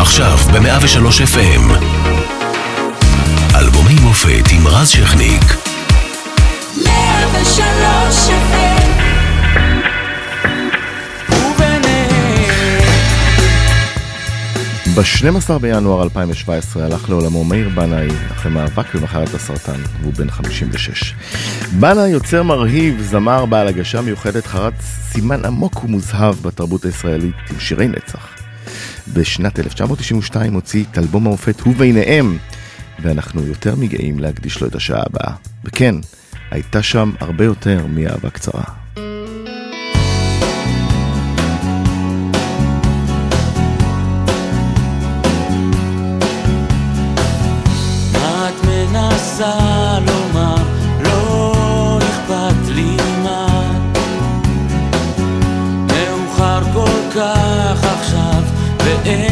עכשיו ב-103 FM. אלבומי מופת עם רז שכניק. 103 FM ב-12 בינואר 2017 הלך לעולמו מאיר בנאי אחרי מאבק במחלת הסרטן, והוא בן 56. בנאי יוצר מרהיב, זמר בעל הגשה מיוחדת, חרץ סימן עמוק ומוזהב בתרבות הישראלית עם שירי נצח. בשנת 1992 הוציא את אלבום המופת וביניהם, ואנחנו יותר מגאים להקדיש לו את השעה הבאה. וכן, הייתה שם הרבה יותר מאהבה קצרה. end.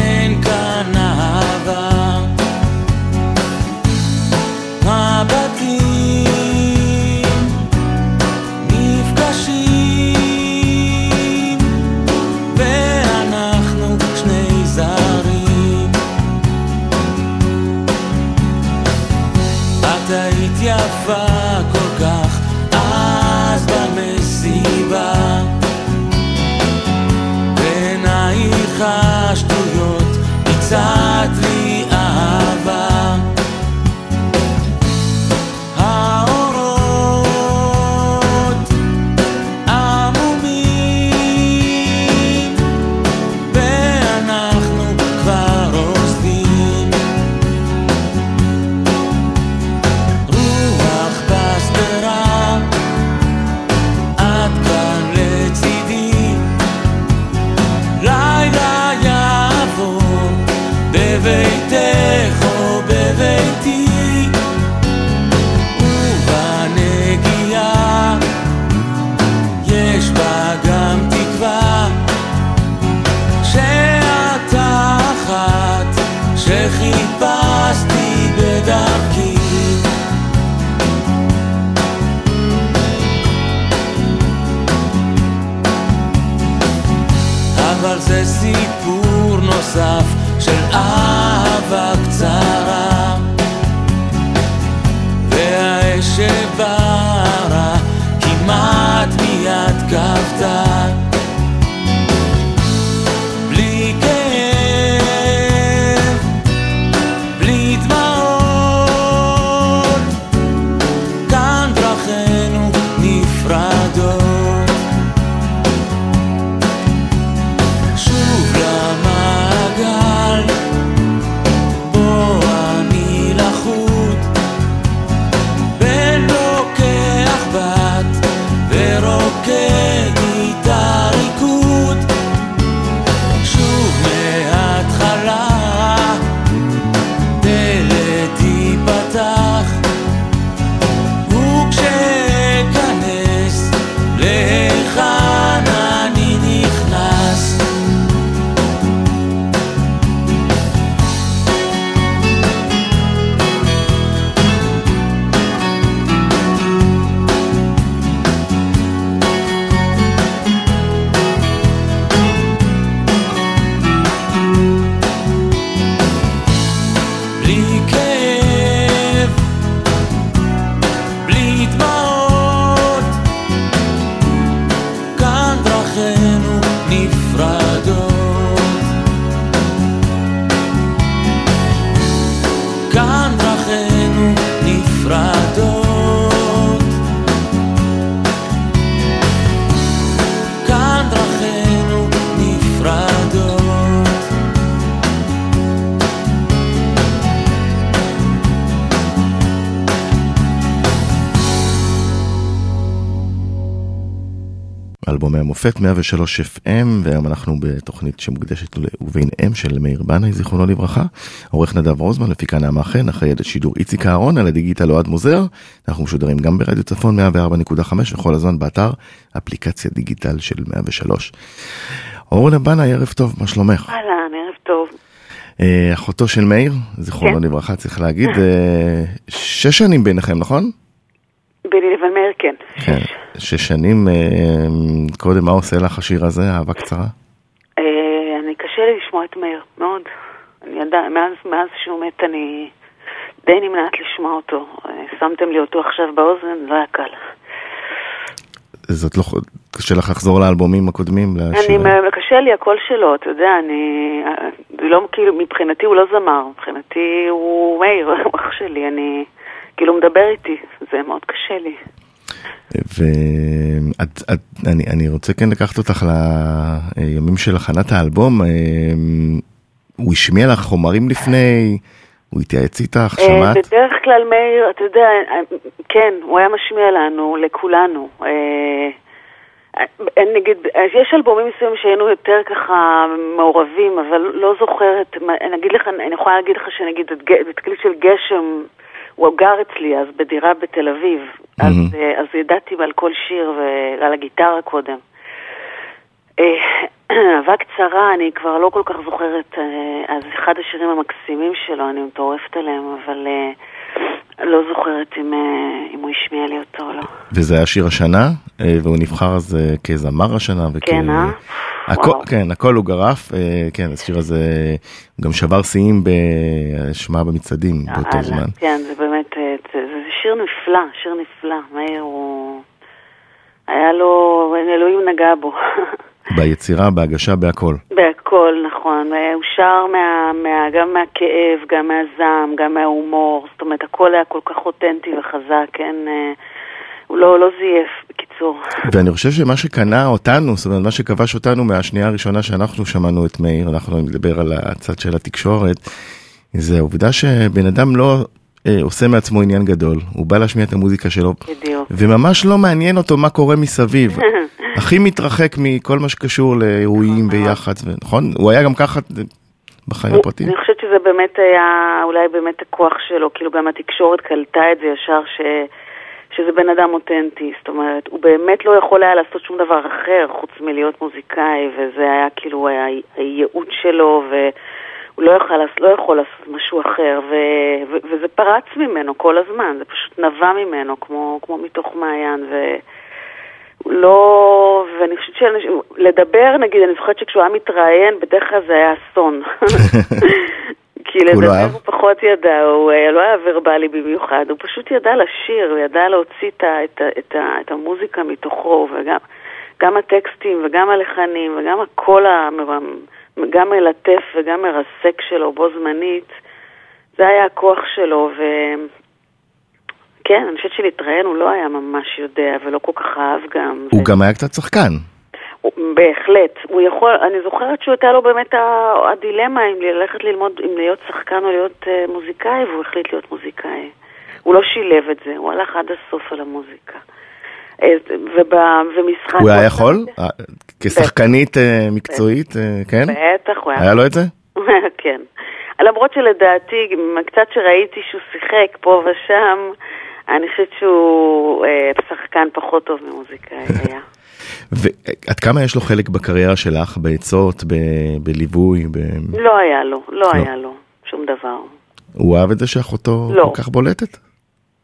המופת 103 FM והיום אנחנו בתוכנית שמוקדשת ל"וביניהם" של מאיר בנאי זיכרונו לברכה. עורך נדב רוזמן, לפיקה נעמה חן, אחראי את השידור איציק אהרון, על הדיגיטל אוהד מוזר. אנחנו משודרים גם ברדיו צפון 104.5 וכל הזמן באתר אפליקציה דיגיטל של 103. אורנה בנאי, ערב טוב, מה שלומך? אהלן, ערב טוב. אה, אחותו של מאיר, זיכרונו כן. לברכה, צריך להגיד, אה, שש שנים ביניכם, נכון? ביני לבין מאיר, כן. כן, שש שנים אה, קודם, מה עושה לך השיר הזה, אהבה קצרה? אה, אני קשה לי לשמוע את מאיר, מאוד. אני ידע, מאז, מאז שהוא מת אני די נמנעת לשמוע אותו. אה, שמתם לי אותו עכשיו באוזן, לא היה קל. זאת לא... קשה לך לחזור לאלבומים הקודמים? אני, קשה לי הקול שלו, אתה יודע, אני... זה לא, כאילו, מבחינתי הוא לא זמר, מבחינתי הוא מאיר, הוא אח שלי, אני... כאילו, מדבר איתי, זה מאוד קשה לי. ואני רוצה כן לקחת אותך לימים של הכנת האלבום. אה, הוא השמיע לך חומרים לפני, הוא התייעץ איתך, אה, שמעת? בדרך כלל מאיר, אתה יודע, אה, כן, הוא היה משמיע לנו, לכולנו. נגיד, יש אלבומים מסוימים שהיינו יותר ככה מעורבים, אבל לא זוכרת, אני אגיד לך, אני יכולה להגיד לך שנגיד, בתקליט של גשם, הוא גר אצלי אז בדירה בתל אביב, mm-hmm. אז, אז ידעתי על כל שיר ועל הגיטרה קודם. אהבה קצרה, אני כבר לא כל כך זוכרת, אז אחד השירים המקסימים שלו, אני מטורפת עליהם, אבל לא זוכרת אם, אם הוא השמיע לי אותו או לא. וזה היה שיר השנה, והוא נבחר אז כזמר השנה. וכ... כן, אה? הכל, כן, הכל הוא גרף, כן, השיר הזה גם שבר שיאים בהשמעה במצעדים באותו זמן. כן, זה באמת, זה, זה שיר נפלא, שיר נפלא, מאיר הוא... היה לו, אלוהים נגע בו. ביצירה, בהגשה, בהכל. בהכל, נכון. הוא שר מה, מה, גם מהכאב, גם מהזעם, גם מההומור. זאת אומרת, הכל היה כל כך אותנטי וחזק, כן? הוא לא, לא זייף, בקיצור. ואני חושב שמה שקנה אותנו, זאת אומרת, מה שכבש אותנו מהשנייה הראשונה שאנחנו שמענו את מאיר, אנחנו נדבר על הצד של התקשורת, זה העובדה שבן אדם לא אה, עושה מעצמו עניין גדול, הוא בא להשמיע את המוזיקה שלו, בדיוק. וממש לא מעניין אותו מה קורה מסביב. הכי מתרחק מכל מה שקשור לאירועים ויח"צ, נכון? הוא היה גם ככה בחיים הפרטיים? אני חושבת שזה באמת היה, אולי באמת הכוח שלו, כאילו גם התקשורת קלטה את זה ישר, ש... שזה בן אדם אותנטי, זאת אומרת, הוא באמת לא יכול היה לעשות שום דבר אחר חוץ מלהיות מוזיקאי, וזה היה כאילו היה הייעוד שלו, והוא לא יכול, לא יכול לעשות משהו אחר, ו, ו, וזה פרץ ממנו כל הזמן, זה פשוט נבע ממנו כמו, כמו מתוך מעיין, ו... לא, ואני חושבת שלדבר, נגיד, אני זוכרת שכשהוא היה מתראיין, בדרך כלל זה היה אסון. כי לדבר לא הוא פחות ידע, הוא לא היה ורבלי במיוחד, הוא פשוט ידע לשיר, הוא ידע להוציא את, את, את, את המוזיקה מתוכו, וגם הטקסטים וגם הלחנים וגם הקול, גם מלטף וגם מרסק שלו בו זמנית, זה היה הכוח שלו, ו... כן, אני חושבת שלהתראיין הוא לא היה ממש יודע ולא כל כך אהב גם. הוא ו... גם היה קצת שחקן. בהחלט. הוא יכול, אני זוכרת שהוא הייתה לו באמת הדילמה אם ללכת ללמוד, אם להיות שחקן או להיות uh, מוזיקאי, והוא החליט להיות מוזיקאי. הוא לא שילב את זה, הוא הלך עד הסוף על המוזיקה. אה, ומשחק... הוא היה יכול? אה, כשחקנית מקצועית, כן? בטח, הוא היה... היה לו את זה? כן. למרות שלדעתי, קצת שראיתי שהוא שיחק פה ושם, אני חושבת שהוא שחקן פחות טוב ממוזיקאי היה. ועד כמה יש לו חלק בקריירה שלך, בעצות, ב- בליווי? ב- לא היה לו, לא, לא היה לו, שום דבר. הוא אהב את זה שאחותו לא. כל כך בולטת?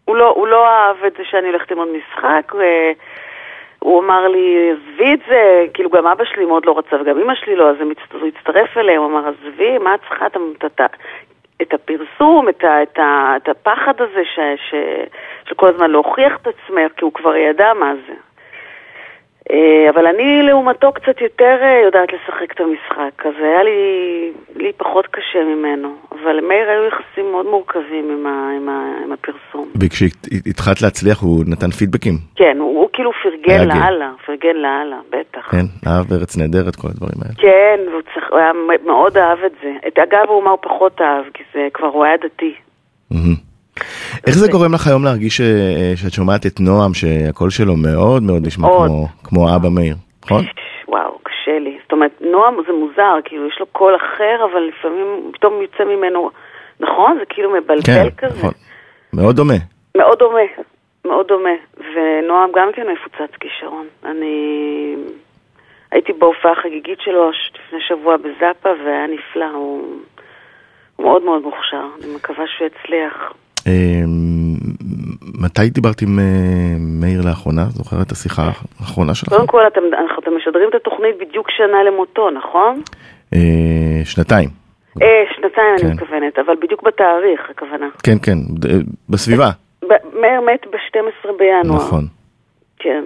הוא לא, הוא לא אהב את זה שאני הולכת ללמוד משחק, והוא אמר לי, עזבי את זה, כאילו גם אבא שלי מאוד לא רצה, וגם אמא שלי לא, אז הוא הצטרף אליהם, הוא אמר, עזבי, מה את צריכה את, את, את הפרסום, את, ה, את, ה, את הפחד הזה ש, ש, שכל הזמן להוכיח את עצמך, כי הוא כבר ידע מה זה. אה, אבל אני לעומתו קצת יותר אה, יודעת לשחק את המשחק, אז היה לי, לי פחות קשה ממנו. אבל למאיר היו יחסים מאוד מורכבים עם, ה, עם, ה, עם הפרסום. וכשהתחלת להצליח הוא נתן פידבקים? כן, הוא, הוא כאילו פרגן לאללה, פרגן לאללה, בטח. כן, אהב ארץ נהדרת, כל הדברים האלה. כן, והוא צריך, הוא היה מאוד אהב את זה. את אגב, הוא הוא פחות אהב, כי זה כבר, הוא היה דתי. Mm-hmm. איך זה גורם לך היום להרגיש אה, שאת שומעת את נועם, שהקול שלו מאוד מאוד נשמע כמו, אבא מאיר, נכון? וואו, קשה לי. זאת אומרת, נועם זה מוזר, כאילו יש לו קול אחר, אבל לפעמים פתאום יוצא ממנו, נכון? זה כאילו מבלבל כן, כזה. נכון. מאוד דומה. מאוד דומה, מאוד דומה. ונועם גם כן מפוצץ כישרון. אני הייתי בהופעה חגיגית שלו לפני שבוע בזאפה, והיה נפלא, הוא... הוא מאוד מאוד מוכשר, אני מקווה שהוא יצליח. אמ, מתי דיברת עם אה, מאיר לאחרונה? זוכר את השיחה האחרונה שלך? קודם כל, אתם, אתם משדרים את התוכנית בדיוק שנה למותו, נכון? אה, שנתיים. אה, שנתיים כן. אני מתכוונת, אבל בדיוק בתאריך הכוונה. כן, כן, בסביבה. מאיר מת ב-12 בינואר. נכון. כן.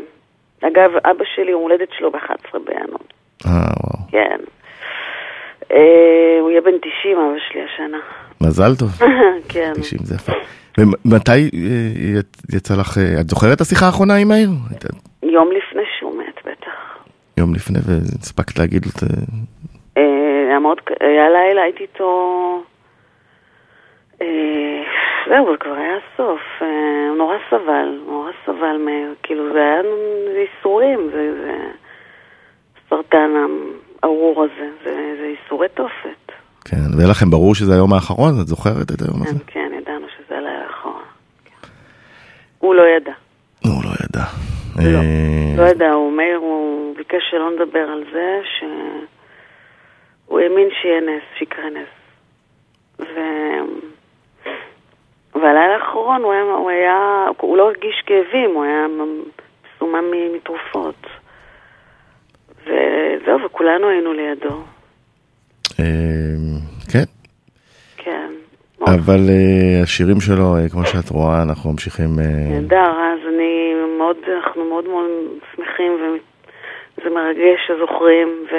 אגב, אבא שלי, יום הולדת שלו ב-11 בינואר. אה, וואו. כן. הוא יהיה בן 90, אבא שלי השנה. מזל טוב. כן. 90 זה יפה. ומתי אה, יצא לך, אה, את זוכרת את השיחה האחרונה עם מאיר? יום לפני שהוא מת, בטח. יום לפני והספקת להגיד לו את זה. אה, היה לילה, הייתי איתו... זהו, זה כבר היה הסוף. אה, הוא נורא סבל, נורא סבל מאיר. כאילו, זה היה ייסורים, זה, סרטן הארור הזה, זה, זה ייסורי תופת. כן, והיה לכם ברור שזה היום האחרון? את זוכרת את היום הזה? כן, כן, ידענו שזה הלילה האחרון. כן. הוא לא ידע. הוא לא ידע. לא, אה, לא ידע, הוא מאיר, הוא ביקש שלא נדבר על זה, שהוא האמין שיהיה נס, שיקרה נס. ו... והלילה האחרון הוא היה, הוא היה, הוא לא הרגיש כאבים, הוא היה מסומם מתרופות. וזהו, וכולנו היינו לידו, אה, כן, כן. מאוד אבל אה, השירים שלו, אה, כמו שאת רואה, אנחנו ממשיכים... אה, נהדר, אז אני מאוד, אנחנו מאוד מאוד שמחים וזה מרגש שזוכרים ו...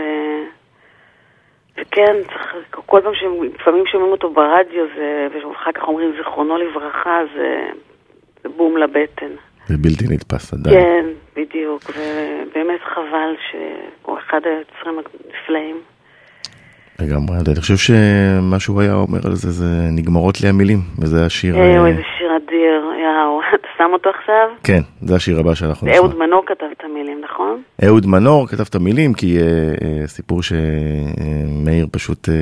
וכן, צריך, כל פעם שלפעמים שומעים אותו ברדיו זה, ואחר כך אומרים זיכרונו לברכה, זה, זה בום לבטן. זה בלתי נתפס עדיין. כן, בדיוק, ובאמת חבל שהוא אחד היוצרים הנפלאים. לגמרי, אני חושב שמה שהוא היה אומר על זה, זה נגמרות לי המילים, וזה השיר... יואו, אה, איזה שיר אדיר, יואו, אתה שם אותו עכשיו? כן, זה השיר הבא שאנחנו זה אהוד מנור כתב את המילים, נכון? אהוד מנור כתב את המילים, כי אה, אה, סיפור שמאיר פשוט, אה,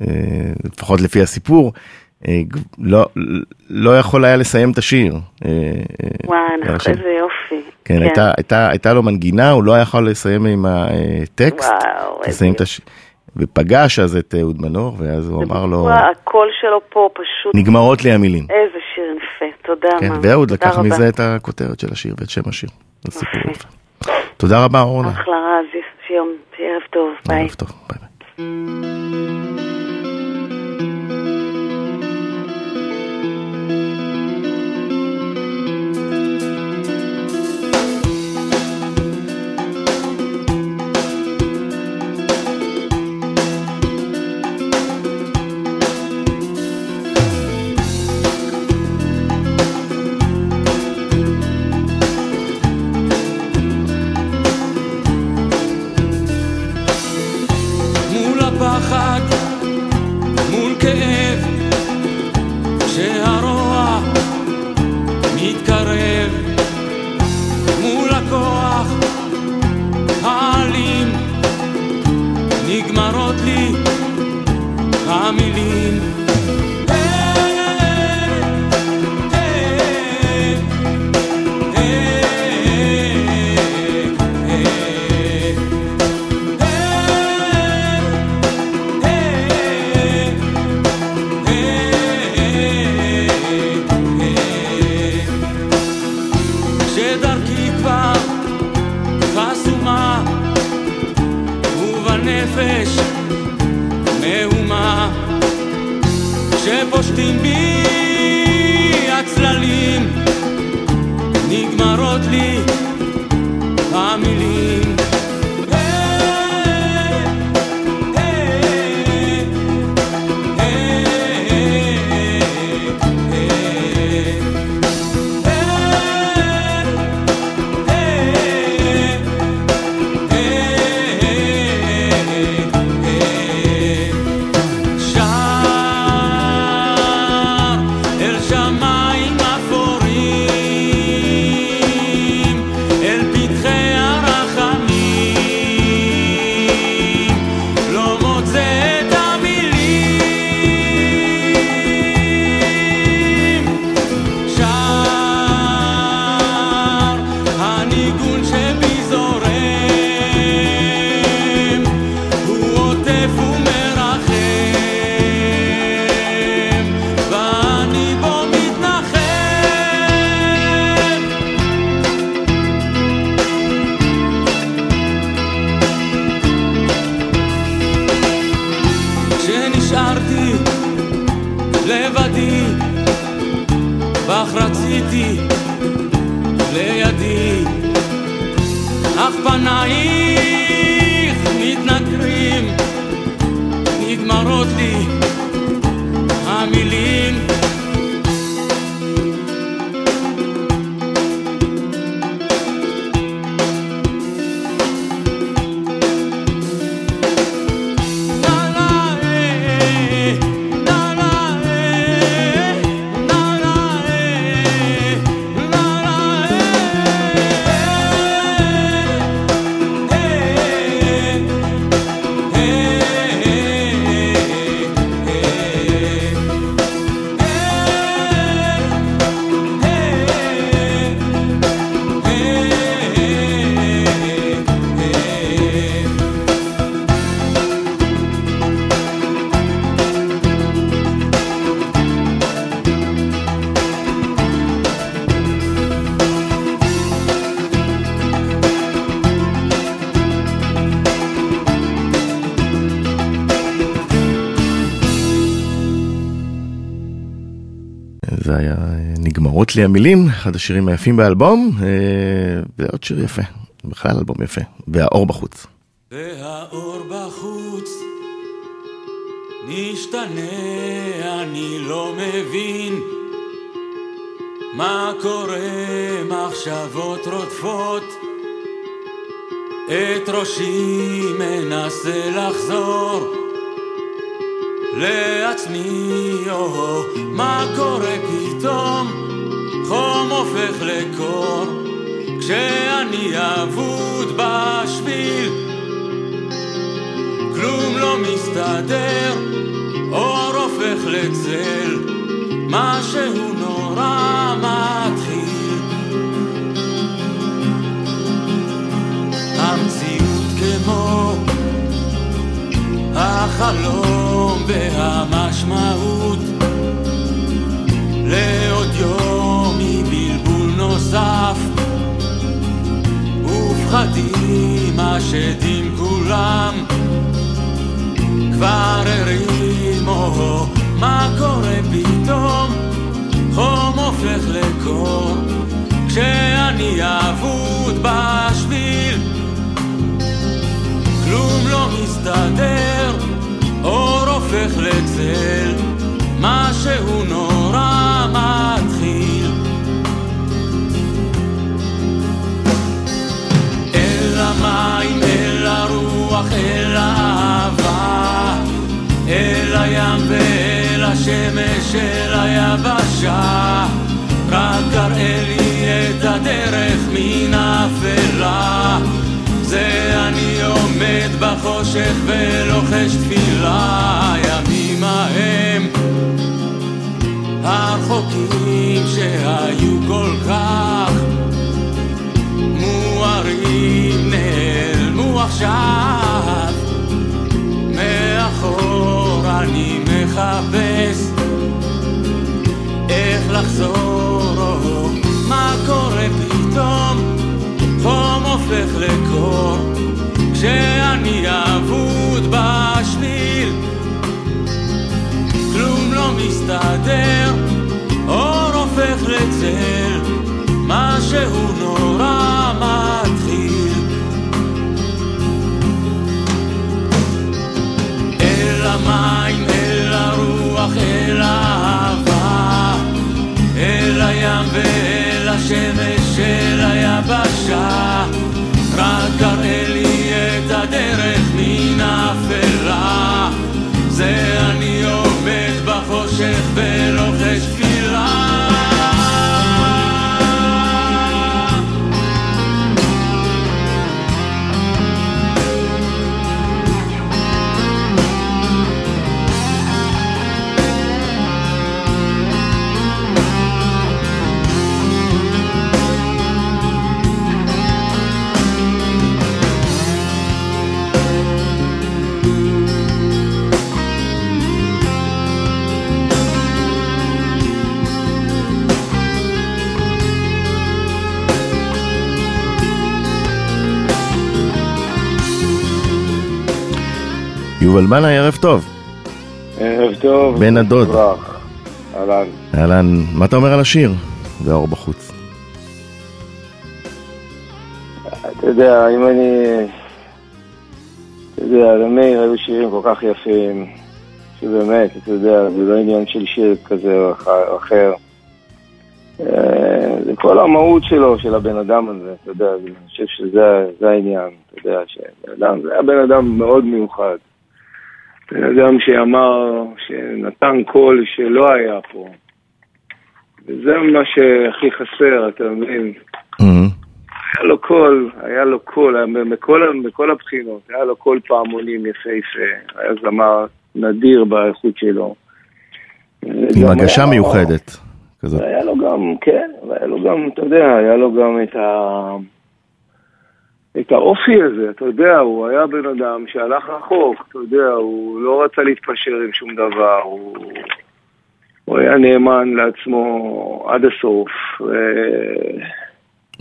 אה, לפחות לפי הסיפור, אה, לא, לא יכול היה לסיים את השיר. אה, אה, וואי, נכון, איזה יופי. כן, הייתה, הייתה, הייתה לו מנגינה, הוא לא יכול לסיים עם הטקסט, וואו, איזה השיר. ופגש אז את אהוד מנור, ואז הוא אמר לו, הקול שלו פה פשוט, נגמרות לי המילים. איזה שיר יפה, תודה כן. ואהוד לקח. מזה את הכותרת של השיר ואת שם השיר. זה סיפור. יפה. תודה רבה אורנה. אחלה רז, שיום, ערב טוב, ביי. ערב טוב, ביי ביי. לי המילים, אחד השירים היפים באלבום, אה, ועוד שיר יפה, בכלל אלבום יפה, והאור בחוץ. והאור בחוץ משתנה, אני לא מבין מה קורה, מחשבות רודפות את ראשי מנסה לחזור לעצמי, או מה קורה פתאום חום הופך לקור, כשאני אבוד בשביל. כלום לא מסתדר, אור הופך לצל, משהו נורא מתחיל. המציאות כמו החלום והמשמעות לעוד ופחדים השדים כולם כבר הרימו. מה קורה פתאום? חום הופך לקור. כשאני אבוד בשביל כלום לא מסתדר השמש, אל היבשה, רק הראה לי את הדרך מן האפלה. זה אני עומד בחושך ולוחש תפילה, הימים ההם הרחוקים שהיו כל כך מוארים נעלמו עכשיו מחפש איך לחזור. מה קורה פתאום? חום הופך לקור. כשאני אבוד בשביל כלום לא מסתדר. אור הופך לצל משהו נורא מתחיל. אל המים, אל האהבה אל הים ואל השמש, אל היבשה יובל בנאי, ערב טוב. ערב טוב. בן הדוד. אהלן. אהלן, מה אתה אומר על השיר? והאור בחוץ. אתה יודע, אם אני... אתה יודע, למאיר היו שירים כל כך יפים, שבאמת, אתה יודע, זה לא עניין של שיר כזה או אחר. אה, זה כל המהות שלו, של הבן אדם הזה, אתה יודע, אני חושב שזה העניין, אתה יודע, שבן אדם, זה היה בן אדם מאוד מיוחד. בן אדם שאמר, שנתן קול שלא היה פה. וזה מה שהכי חסר, אתה מבין? Mm-hmm. היה לו קול, היה לו קול, מכל, מכל הבחינות, היה לו קול פעמונים יפהפה, היה זמר נדיר באיכות שלו. עם הגשה מיוחדת. כזאת. היה לו גם, כן, היה לו גם, אתה יודע, היה לו גם את ה... את האופי הזה, אתה יודע, הוא היה בן אדם שהלך רחוק, אתה יודע, הוא לא רצה להתפשר עם שום דבר, הוא, הוא היה נאמן לעצמו עד הסוף. ו...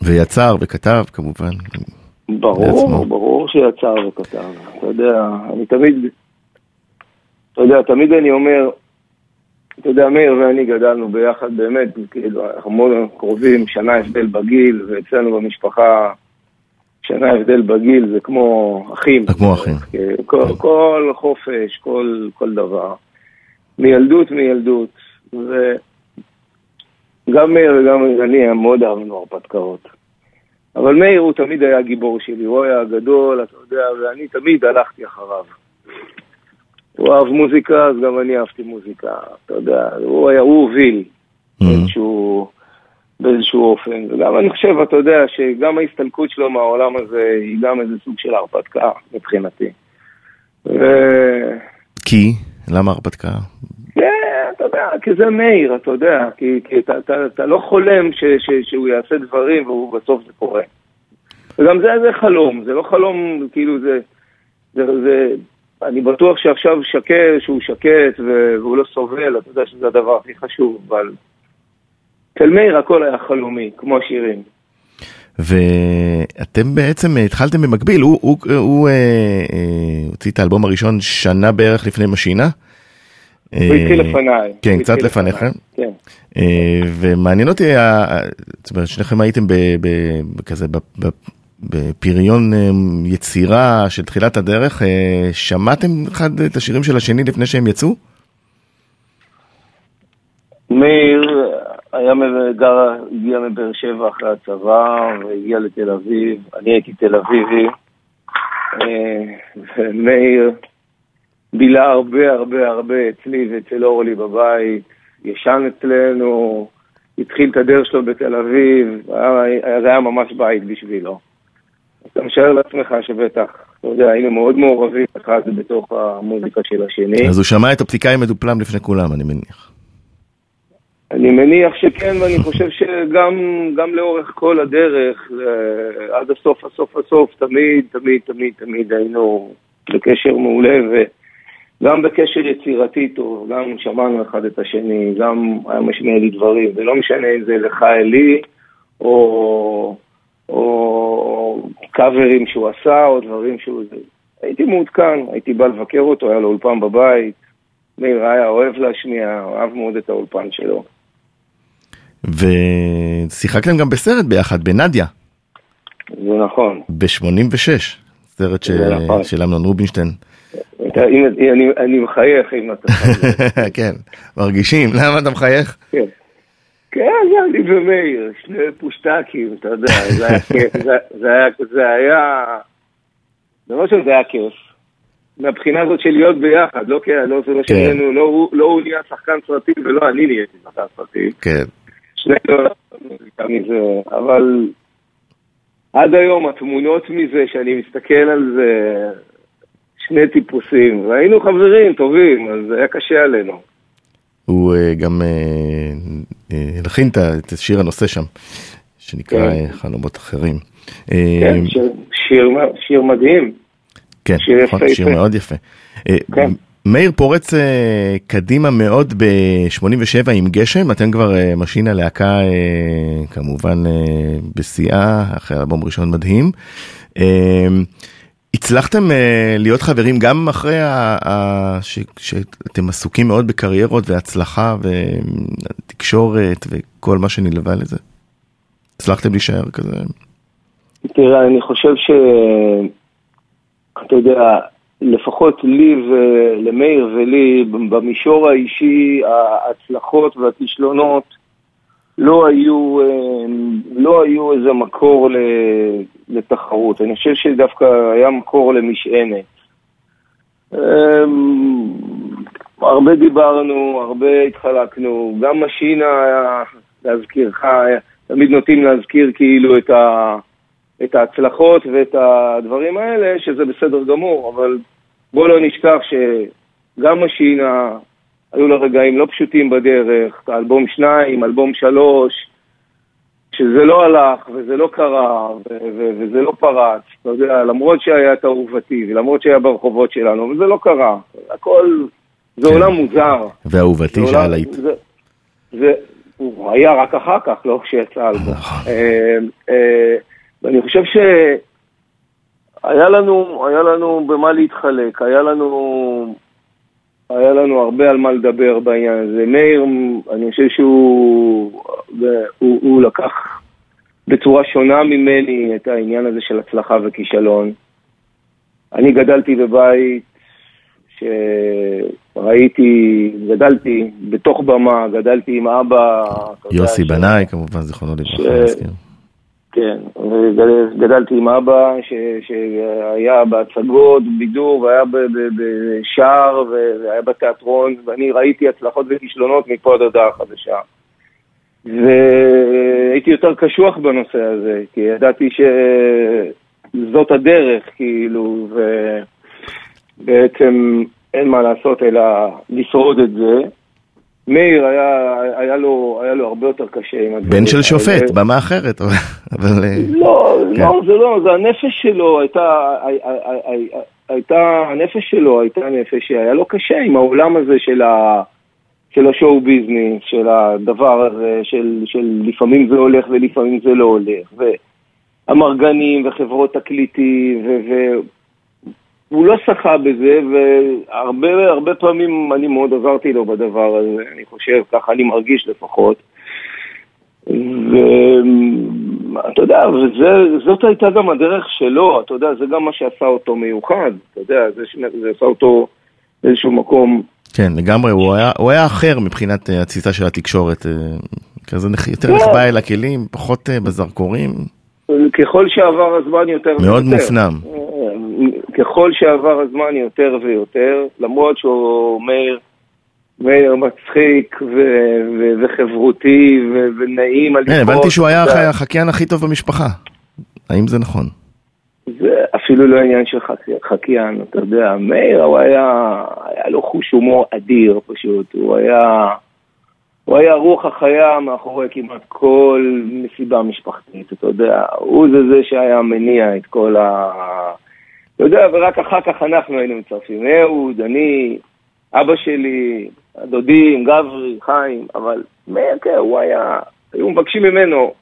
ויצר וכתב כמובן. ברור, ברור שיצר וכתב. אתה יודע, אני תמיד, אתה יודע, תמיד אני אומר, אתה יודע, מאיר ואני גדלנו ביחד באמת, כאילו, אנחנו מאוד קרובים, שנה הבדל בגיל, ואצלנו במשפחה, שנה הבדל בגיל זה כמו אחים. כמו אחים. כל, כל חופש, כל, כל דבר. מילדות מילדות. וגם מאיר וגם אני מאוד אהבנו הרפתקאות. אבל מאיר הוא תמיד היה גיבור שלי, הוא היה גדול, אתה יודע, ואני תמיד הלכתי אחריו. הוא אהב מוזיקה, אז גם אני אהבתי מוזיקה, אתה יודע, הוא היה, הוא הוביל mm-hmm. באיזשהו, באיזשהו אופן. וגם אני חושב, אתה יודע, שגם ההסתלקות שלו מהעולם הזה היא גם איזה סוג של הרפתקה מבחינתי. ו... כי? למה הרפתקה? כן, אתה יודע, כי זה מאיר, אתה יודע, כי, כי אתה, אתה, אתה לא חולם ש, ש, שהוא יעשה דברים ובסוף זה קורה. וגם זה, זה חלום, זה לא חלום, כאילו זה, זה, זה אני בטוח שעכשיו שקט, שהוא שקט והוא לא סובל, אתה יודע שזה הדבר הכי חשוב, אבל אצל מאיר הכל היה חלומי, כמו השירים. ואתם בעצם התחלתם במקביל, הוא, הוא, הוא אה, אה, הוציא את האלבום הראשון שנה בערך לפני משינה. הוא התחיל לפניי. כן, קצת לפניכם. כן. אה, ומעניין אותי, זאת אומרת, שניכם הייתם כזה בפריון אה, יצירה של תחילת הדרך, אה, שמעתם אחד את השירים של השני לפני שהם יצאו? מאיר היה גר, הגיע מבאר שבע אחרי הצבא והגיע לתל אביב, אני הייתי תל אביבי. ומאיר בילה הרבה הרבה הרבה אצלי ואצל אורלי בבית, ישן אצלנו, התחיל את הדרך שלו בתל אביב, זה היה ממש בית בשבילו. אתה משער לעצמך שבטח, אתה יודע, היינו מאוד מעורבים אחד בתוך המוזיקה של השני. אז הוא שמע את הפתיקאי מדופלם לפני כולם, אני מניח. אני מניח שכן, ואני חושב שגם לאורך כל הדרך, עד הסוף, הסוף, הסוף, תמיד, תמיד, תמיד, תמיד היינו בקשר מעולה, וגם בקשר יצירתי טוב, גם שמענו אחד את השני, גם היה משמיע לי דברים, ולא משנה אם זה לך אלי, או... או קאברים שהוא עשה, או דברים שהוא... הייתי מעודכן, הייתי בא לבקר אותו, היה לו אולפן בבית. מאיר היה אוהב להשמיע, אוהב מאוד את האולפן שלו. ושיחקתם גם בסרט ביחד, בנדיה. זה נכון. ב-86, סרט ש... נכון. של אמנון רובינשטיין. אני מחייך אם אתה... כן, מרגישים, למה אתה מחייך? כן. כן, זה אני ומאיר, שני פושטקים, אתה יודע, זה היה כיף, זה היה, זה היה, דבר שזה היה כיף. מהבחינה הזאת של להיות ביחד, לא כן, לא זה מה שאיננו, לא הוא נהיה שחקן סרטים ולא אני נהייתי שחקן סרטים. כן. מזה, אבל עד היום התמונות מזה, שאני מסתכל על זה, שני טיפוסים, והיינו חברים טובים, אז היה קשה עלינו. הוא uh, גם הלחין uh, uh, את שיר הנושא שם, שנקרא כן. חלומות אחרים. כן, שיר, שיר, שיר מדהים. כן, שיר, נכון, יפה, שיר יפה. מאוד יפה. כן. מאיר פורץ uh, קדימה מאוד ב-87 עם גשם, אתם כבר uh, משין הלהקה uh, כמובן uh, בשיאה, אחרי אלבום ראשון מדהים. הצלחתם להיות חברים גם אחרי ה, ה, ש, שאתם עסוקים מאוד בקריירות והצלחה ותקשורת וכל מה שנלווה לזה? הצלחתם להישאר כזה? תראה, אני חושב ש... אתה יודע, לפחות לי ולמאיר ולי, במישור האישי, ההצלחות והכישלונות לא היו, אה, לא היו איזה מקור לתחרות. אני חושב שדווקא היה מקור למשענת. אה, הרבה דיברנו, הרבה התחלקנו, גם משינה, להזכירך, תמיד נוטים להזכיר כאילו את, ה, את ההצלחות ואת הדברים האלה, שזה בסדר גמור, אבל בוא לא נשכח שגם משינה, היו לה רגעים לא פשוטים בדרך, אלבום שניים, אלבום שלוש, שזה לא הלך וזה לא קרה וזה לא פרץ, אתה יודע, למרות שהיה את אהובתי ולמרות שהיה ברחובות שלנו, וזה לא קרה, הכל, זה כן. עולם מוזר. ואהובתי שהיה להיט. הוא היה רק אחר כך, לא כשיצא האלבום. ואני חושב שהיה לנו, היה לנו במה להתחלק, היה לנו היה לנו הרבה על מה לדבר בעניין הזה. מאיר, אני חושב שהוא הוא, הוא לקח בצורה שונה ממני את העניין הזה של הצלחה וכישלון. אני גדלתי בבית שראיתי, גדלתי בתוך במה, גדלתי עם אבא. יוסי בנאי כמובן, זיכרונו לברכה, נזכיר. כן, וגדלתי עם אבא ש, שהיה בהצגות, בידור, והיה בשער, והיה בתיאטרון, ואני ראיתי הצלחות וכישלונות מפה עד הודעה חדשה. והייתי יותר קשוח בנושא הזה, כי ידעתי שזאת הדרך, כאילו, ובעצם אין מה לעשות אלא לשרוד את זה. מאיר היה, היה, לו, היה לו הרבה יותר קשה עם הדברים. בן של שופט, במה אחרת, אבל... אה, לא, כן. לא, זה לא, זה הנפש שלו הייתה, הייתה, הנפש שלו הייתה נפש שהיה לו קשה עם העולם הזה של ה... של השואו ביזנס, של הדבר הזה, של, של לפעמים זה הולך ולפעמים זה לא הולך, והמרגנים וחברות תקליטים, הוא לא שחה בזה, והרבה הרבה פעמים אני מאוד עזרתי לו בדבר הזה, אני חושב, ככה אני מרגיש לפחות. ואתה יודע, וזאת הייתה גם הדרך שלו, אתה יודע, זה גם מה שעשה אותו מיוחד, אתה יודע, זה, זה עשה אותו באיזשהו מקום. כן, לגמרי, הוא היה, הוא היה אחר מבחינת אה, התסיסה של התקשורת, אה, כזה יותר נחבא אל הכלים, פחות אה, בזרקורים. ככל שעבר הזמן יותר ויותר. מאוד מופנם. ככל שעבר הזמן יותר ויותר, למרות שהוא מאיר, מאיר מצחיק ו- ו- וחברותי ו- ונעים על לקרוא. כן, הבנתי שהוא היה החקיין הכי טוב במשפחה. האם זה נכון? זה אפילו לא עניין של חקיין, אתה יודע, מאיר הוא היה, היה לו חוש הומור אדיר פשוט, הוא היה, הוא היה רוח החיה מאחורי כמעט כל מסיבה משפחתית, אתה יודע, הוא זה זה שהיה מניע את כל ה... אתה יודע, ורק אחר כך אנחנו היינו מצטרפים. אהוד, אני, אבא שלי, הדודים, גברי, חיים, אבל מאיר, כן, הוא היה, היו מבקשים ממנו,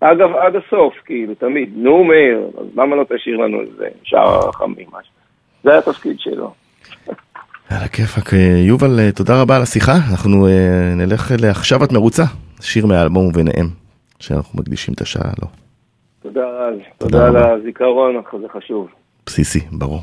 אגב, עד הסוף, כאילו, תמיד, נו מאיר, אז למה לא תשאיר לנו איזה שער הרחמים, משהו. זה היה התפקיד שלו. על הכיפאק. יובל, תודה רבה על השיחה. אנחנו uh, נלך ל"עכשיו את מרוצה", שיר מהאלבום וביניהם, שאנחנו מקדישים את השעה לו. תודה רז, תודה, תודה על הזיכרון, זה חשוב. בסיסי, ברור.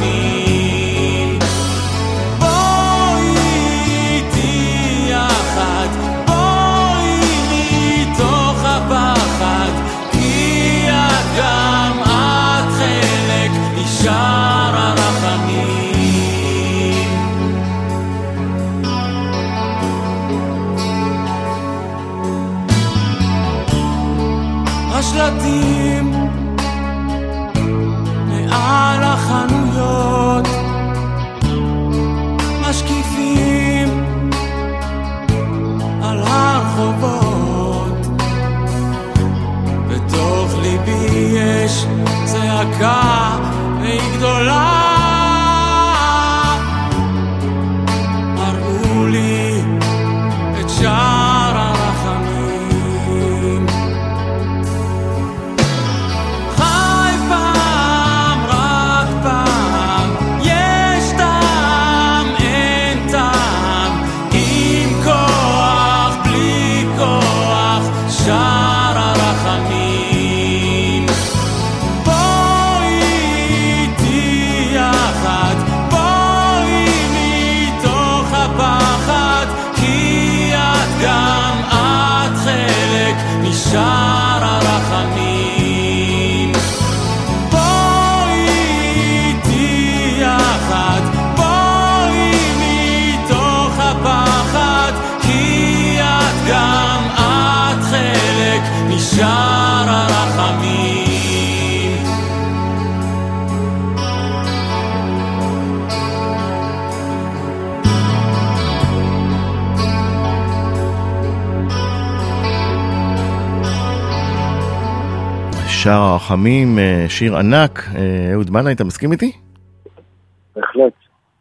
me. אה, שיר ענק. אה, אהוד מנה, אתה מסכים איתי? בהחלט.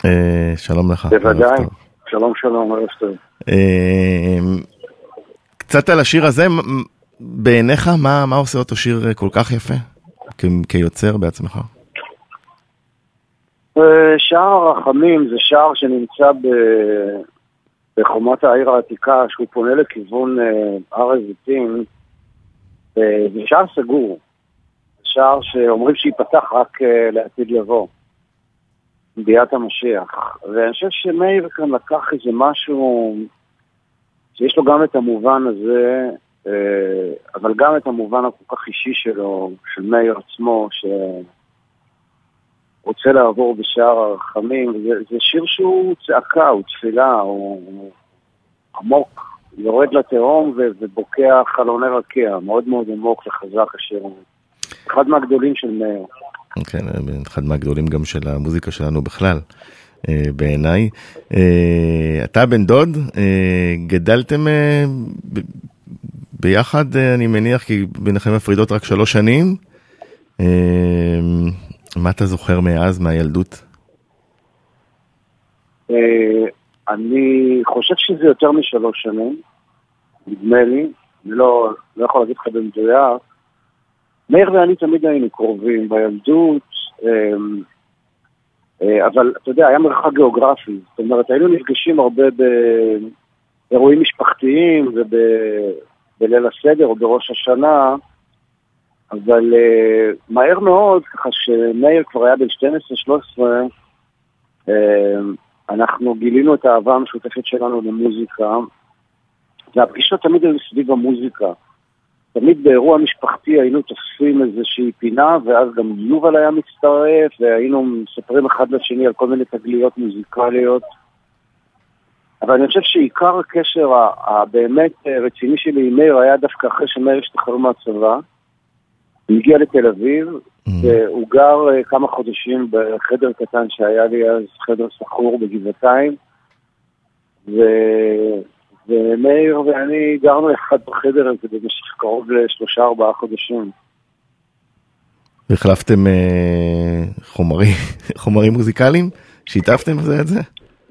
אה, שלום לך. בוודאי. שלום שלום, ערב טוב. קצת על השיר הזה, בעיניך, מה, מה עושה אותו שיר כל כך יפה? כיוצר בעצמך. שער הרחמים זה שער שנמצא ב... בחומת העיר העתיקה, שהוא פונה לכיוון הר הזיתים, זה שער סגור, שער שאומרים שייפתח רק אה, לעתיד לבוא, ביאת המשיח. ואני חושב שמאיר כאן לקח איזה משהו שיש לו גם את המובן הזה, אבל גם את המובן הכל כך אישי שלו, של מאיר עצמו, ש... רוצה לעבור בשער הרחמים, זה, זה שיר שהוא צעקה, הוא תפילה, הוא עמוק, יורד לתהום ובוקע חלוני רקיע, מאוד מאוד עמוק וחזק השיר הזה. אחד מהגדולים של מאיר. כן, אחד מהגדולים גם של המוזיקה שלנו בכלל, אה, בעיניי. אה, אתה בן דוד, אה, גדלתם ביחד, אני מניח, כי ביניכם מפרידות רק שלוש שנים. מה אתה זוכר מאז, מהילדות? אני חושב שזה יותר משלוש שנים, נדמה לי, אני לא, לא יכול להגיד לך במדויק. מאיר ואני תמיד היינו קרובים בילדות, אמ, אה, אבל אתה יודע, היה מרחק גיאוגרפי. זאת אומרת, היינו נפגשים הרבה באירועים משפחתיים ובליל הסדר או בראש השנה. אבל uh, מהר מאוד, ככה שמאיר כבר היה בן 12-13, uh, אנחנו גילינו את האהבה המשותפת שלנו למוזיקה, והפגישות תמיד היו סביב המוזיקה. תמיד באירוע משפחתי היינו תופסים איזושהי פינה, ואז גם יובל היה מצטרף, והיינו מספרים אחד לשני על כל מיני תגליות מוזיקליות. אבל אני חושב שעיקר הקשר הבאמת רציני שלי עם מאיר היה דווקא אחרי שמאיר השתחרר מהצבא. הוא הגיע לתל אביב, mm-hmm. והוא גר אה, כמה חודשים בחדר קטן שהיה לי אז, חדר סחור בגבעתיים, ו... ומאיר ואני גרנו אחד בחדר הזה במשך קרוב לשלושה ארבעה חודשים. והחלפתם אה, חומרים, חומרים מוזיקליים? שיתפתם זה את זה?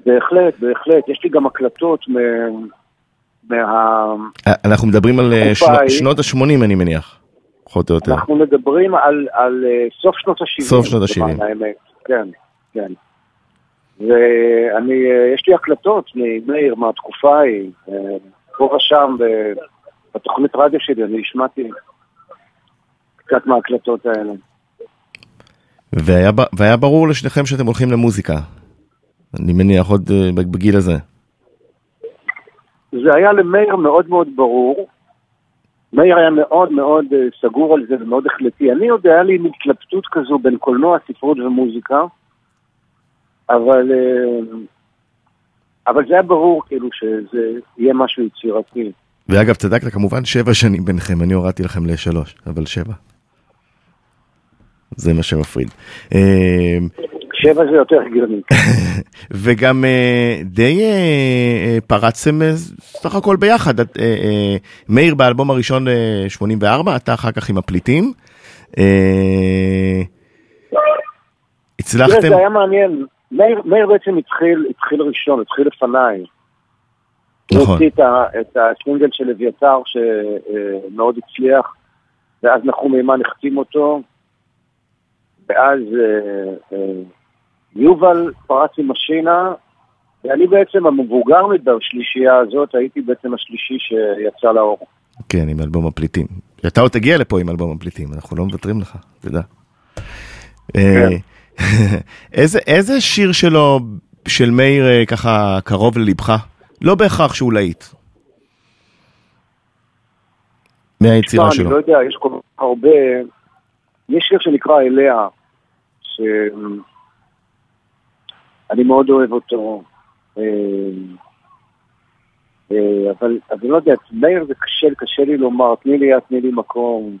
בהחלט, בהחלט. יש לי גם הקלטות מה... מה... אה, אנחנו מדברים על אה, שנות, שנות ה-80 אני מניח. פחות או יותר. אנחנו מדברים על, על uh, סוף שנות ה-70. סוף שנות ה-70. כן, כן. ואני, uh, יש לי הקלטות ממאיר מהתקופה ההיא, uh, פה ושם בתוכנית רדיו שלי, אני השמעתי קצת מההקלטות האלה. והיה, והיה ברור לשניכם שאתם הולכים למוזיקה, אני מניח עוד uh, בגיל הזה. זה היה למאיר מאוד מאוד ברור, מאיר היה מאוד מאוד אה, סגור על זה ומאוד החלטי. אני עוד היה לי התלבטות כזו בין קולנוע, ספרות ומוזיקה, אבל, אה, אבל זה היה ברור כאילו שזה יהיה משהו יצירתי. ואגב, צדקת כמובן שבע שנים ביניכם, אני הורדתי לכם לשלוש, אבל שבע. זה מה שמפריד. אה, שבע זה יותר הגיוני. וגם אה, די פרצתם סך הכל ביחד. מאיר באלבום הראשון 84, אתה אחר כך עם הפליטים. הצלחתם... זה היה מעניין. מאיר בעצם התחיל, התחיל ראשון, התחיל לפניי. נכון. הוא הוציא את הסינגל של אביתר שמאוד הצליח, ואז נחום מימן החתים אותו, ואז יובל פרץ עם משינה, ואני בעצם המבוגר בשלישייה הזאת, הייתי בעצם השלישי שיצא לאור. כן, עם אלבום הפליטים. אתה עוד תגיע לפה עם אלבום הפליטים, אנחנו לא מוותרים לך, אתה יודע. כן. איזה, איזה שיר שלו, של מאיר, אה, ככה קרוב ללבך? לא בהכרח שהוא להיט. מהיצירה שלו. אני לא יודע, יש כל כך הרבה... יש שיר שנקרא אליה, ש... אני מאוד אוהב אותו. אה, אה, אבל אני לא יודע, מאיר זה קשה, קשה לי לומר, תני לי יד, תני לי מקום.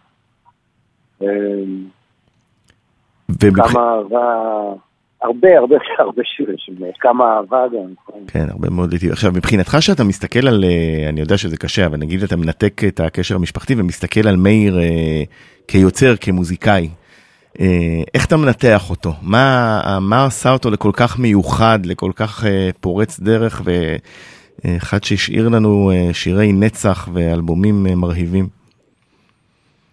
אה, כמה אהבה, הרבה, הרבה, הרבה שירים כמה אהבה גם. כן, הרבה מאוד איתי. עכשיו, מבחינתך שאתה מסתכל על, אני יודע שזה קשה, אבל נגיד אתה מנתק את הקשר המשפחתי ומסתכל על מאיר כיוצר, כמוזיקאי. אה, איך אתה מנתח אותו? מה, מה עשה אותו לכל כך מיוחד, לכל כך אה, פורץ דרך, ואחד שהשאיר לנו אה, שירי נצח ואלבומים מרהיבים?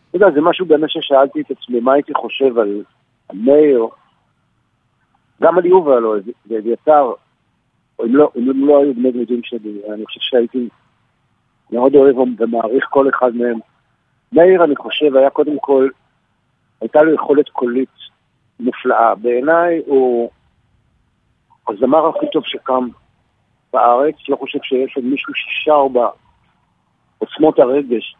אתה יודע, זה משהו באמת ששאלתי את עצמי, מה הייתי חושב על מאיר, גם על יובל או אביתר, הם לא, הם לא היו בני דודים שלי, אני חושב שהייתי מאוד אוהב ומעריך כל אחד מהם. מאיר, אני חושב, היה קודם כל, הייתה לו יכולת קולית מופלאה. בעיניי הוא הזמר הכי טוב שקם בארץ, לא חושב שיש עוד מישהו ששר בעוצמות הרגש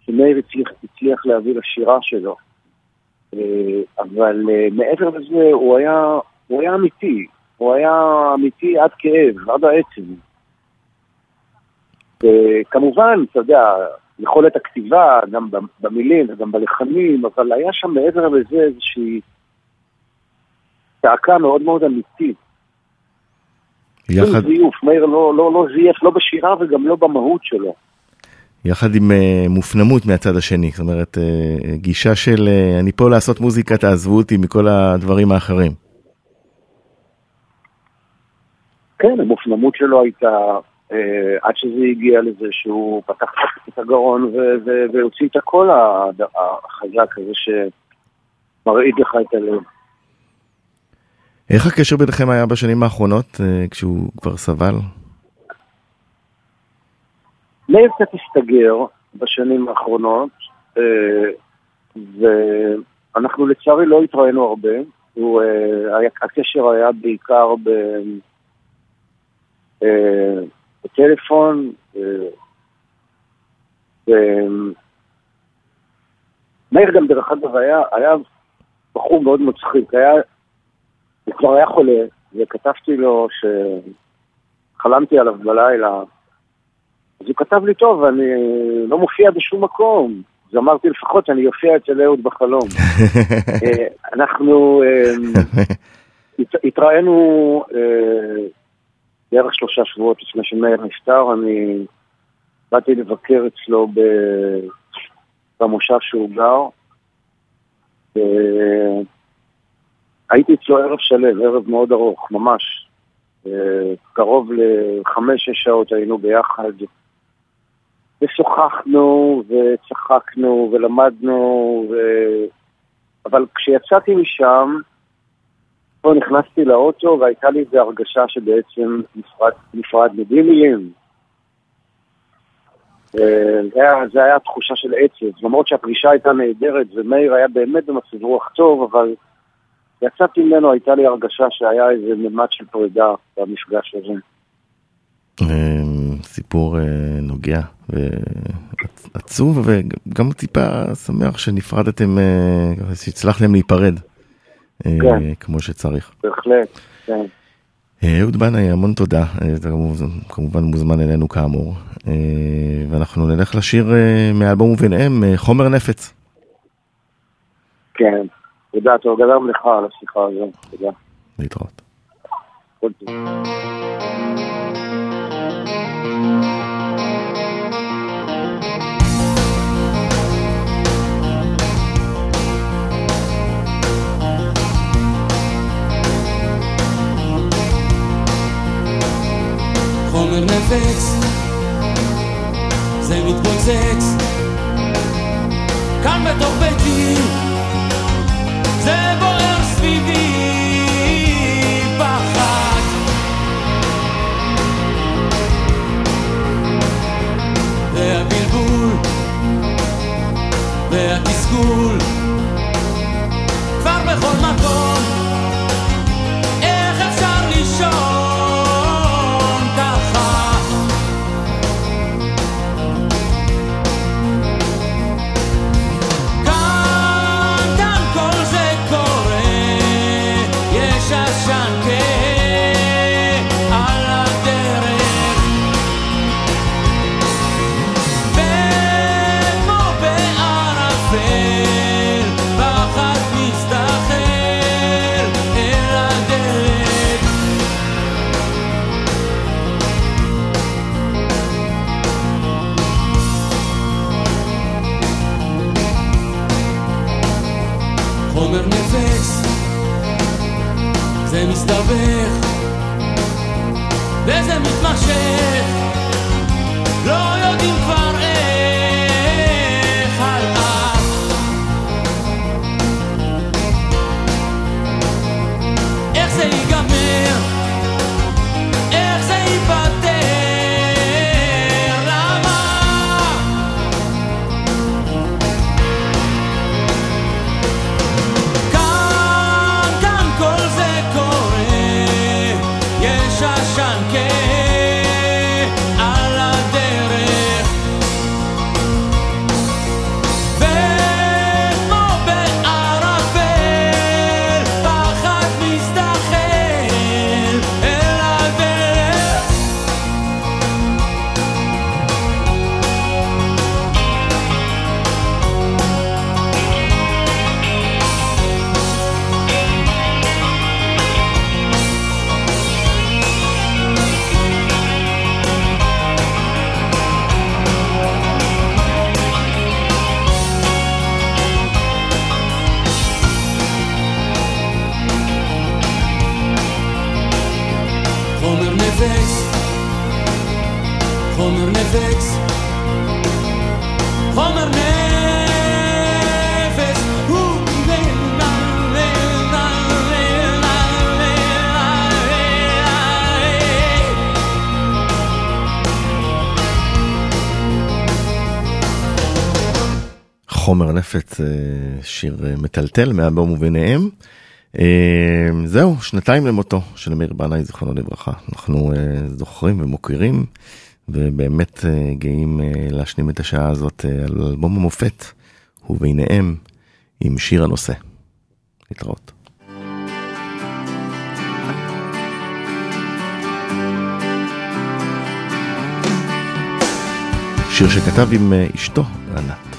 שמאיר הצליח, הצליח להביא לשירה שלו. אה, אבל אה, מעבר לזה, הוא היה, הוא היה אמיתי. הוא היה אמיתי עד כאב, עד העצם. וכמובן, אתה יודע, יכולת הכתיבה, גם במילים וגם בלחנים, אבל היה שם מעבר לזה איזושהי צעקה מאוד מאוד אמיתית. יחד... זיוף, מאיר לא, לא, לא זייף לא בשירה וגם לא במהות שלו. יחד עם uh, מופנמות מהצד השני, זאת אומרת, uh, גישה של אני פה לעשות מוזיקה, תעזבו אותי מכל הדברים האחרים. כן, המופנמות שלו הייתה, uh, עד שזה הגיע לזה שהוא פתח את הגרון והוציא את הקול החזק הזה שמרעיד לך את הלב. איך הקשר ביניכם היה בשנים האחרונות, כשהוא כבר סבל? מאיר קצת הסתגר בשנים האחרונות, אה, ואנחנו לצערי לא התראינו הרבה. הוא, אה, הקשר היה בעיקר ב, אה, בטלפון, מאיר גם דרך אגב היה, היה בחור מאוד מצחיק, היה, הוא כבר היה חולה, וכתבתי לו שחלמתי עליו בלילה אז הוא כתב לי, טוב, אני לא מופיע בשום מקום. אז אמרתי, לפחות שאני אופיע אצל אהוד בחלום. אה, אנחנו אה, התראינו אה, בערך שלושה שבועות לפני שמאיר נפטר, אני באתי לבקר אצלו במושב שהוא גר. הייתי אצלו ערב שלם, ערב מאוד ארוך, ממש. קרוב לחמש-שש שעות היינו ביחד. ושוחחנו, וצחקנו, ולמדנו, ו... אבל כשיצאתי משם, פה נכנסתי לאוטו והייתה לי איזו הרגשה שבעצם נפרד, נפרדנו בלי מילים. אה, זה היה, תחושה של עצב, למרות שהפרישה הייתה נהדרת ומאיר היה באמת במצב רוח טוב, אבל יצאתי ממנו, הייתה לי הרגשה שהיה איזה ממד של פרידה במפגש הזה. סיפור אה, נוגע ועצוב וגם טיפה שמח שנפרדתם, אה, שהצלחתם להיפרד אה, כן. כמו שצריך. בהחלט, כן. אהוד בנאי, המון תודה, אתה כמובן מוזמן אלינו כאמור, ואנחנו נלך לשיר מאלבום וביניהם, חומר נפץ. כן, תודה, תודה גם לך על השיחה הזו, תודה. להתראות. חומר נפץ, זה מתפוצץ. כאן בתוך ביתי, זה בוער סביבי פחד. והבלבול והתסכול שיר אה, מטלטל מהאלבום וביניהם. אה, זהו, שנתיים למותו של מאיר בנאי, זיכרונו לברכה. אנחנו זוכרים ומוקירים, ובאמת גאים להשלים את השעה הזאת על אלבום המופת, וביניהם עם שיר הנושא. להתראות. שיר שכתב עם אשתו, ענת.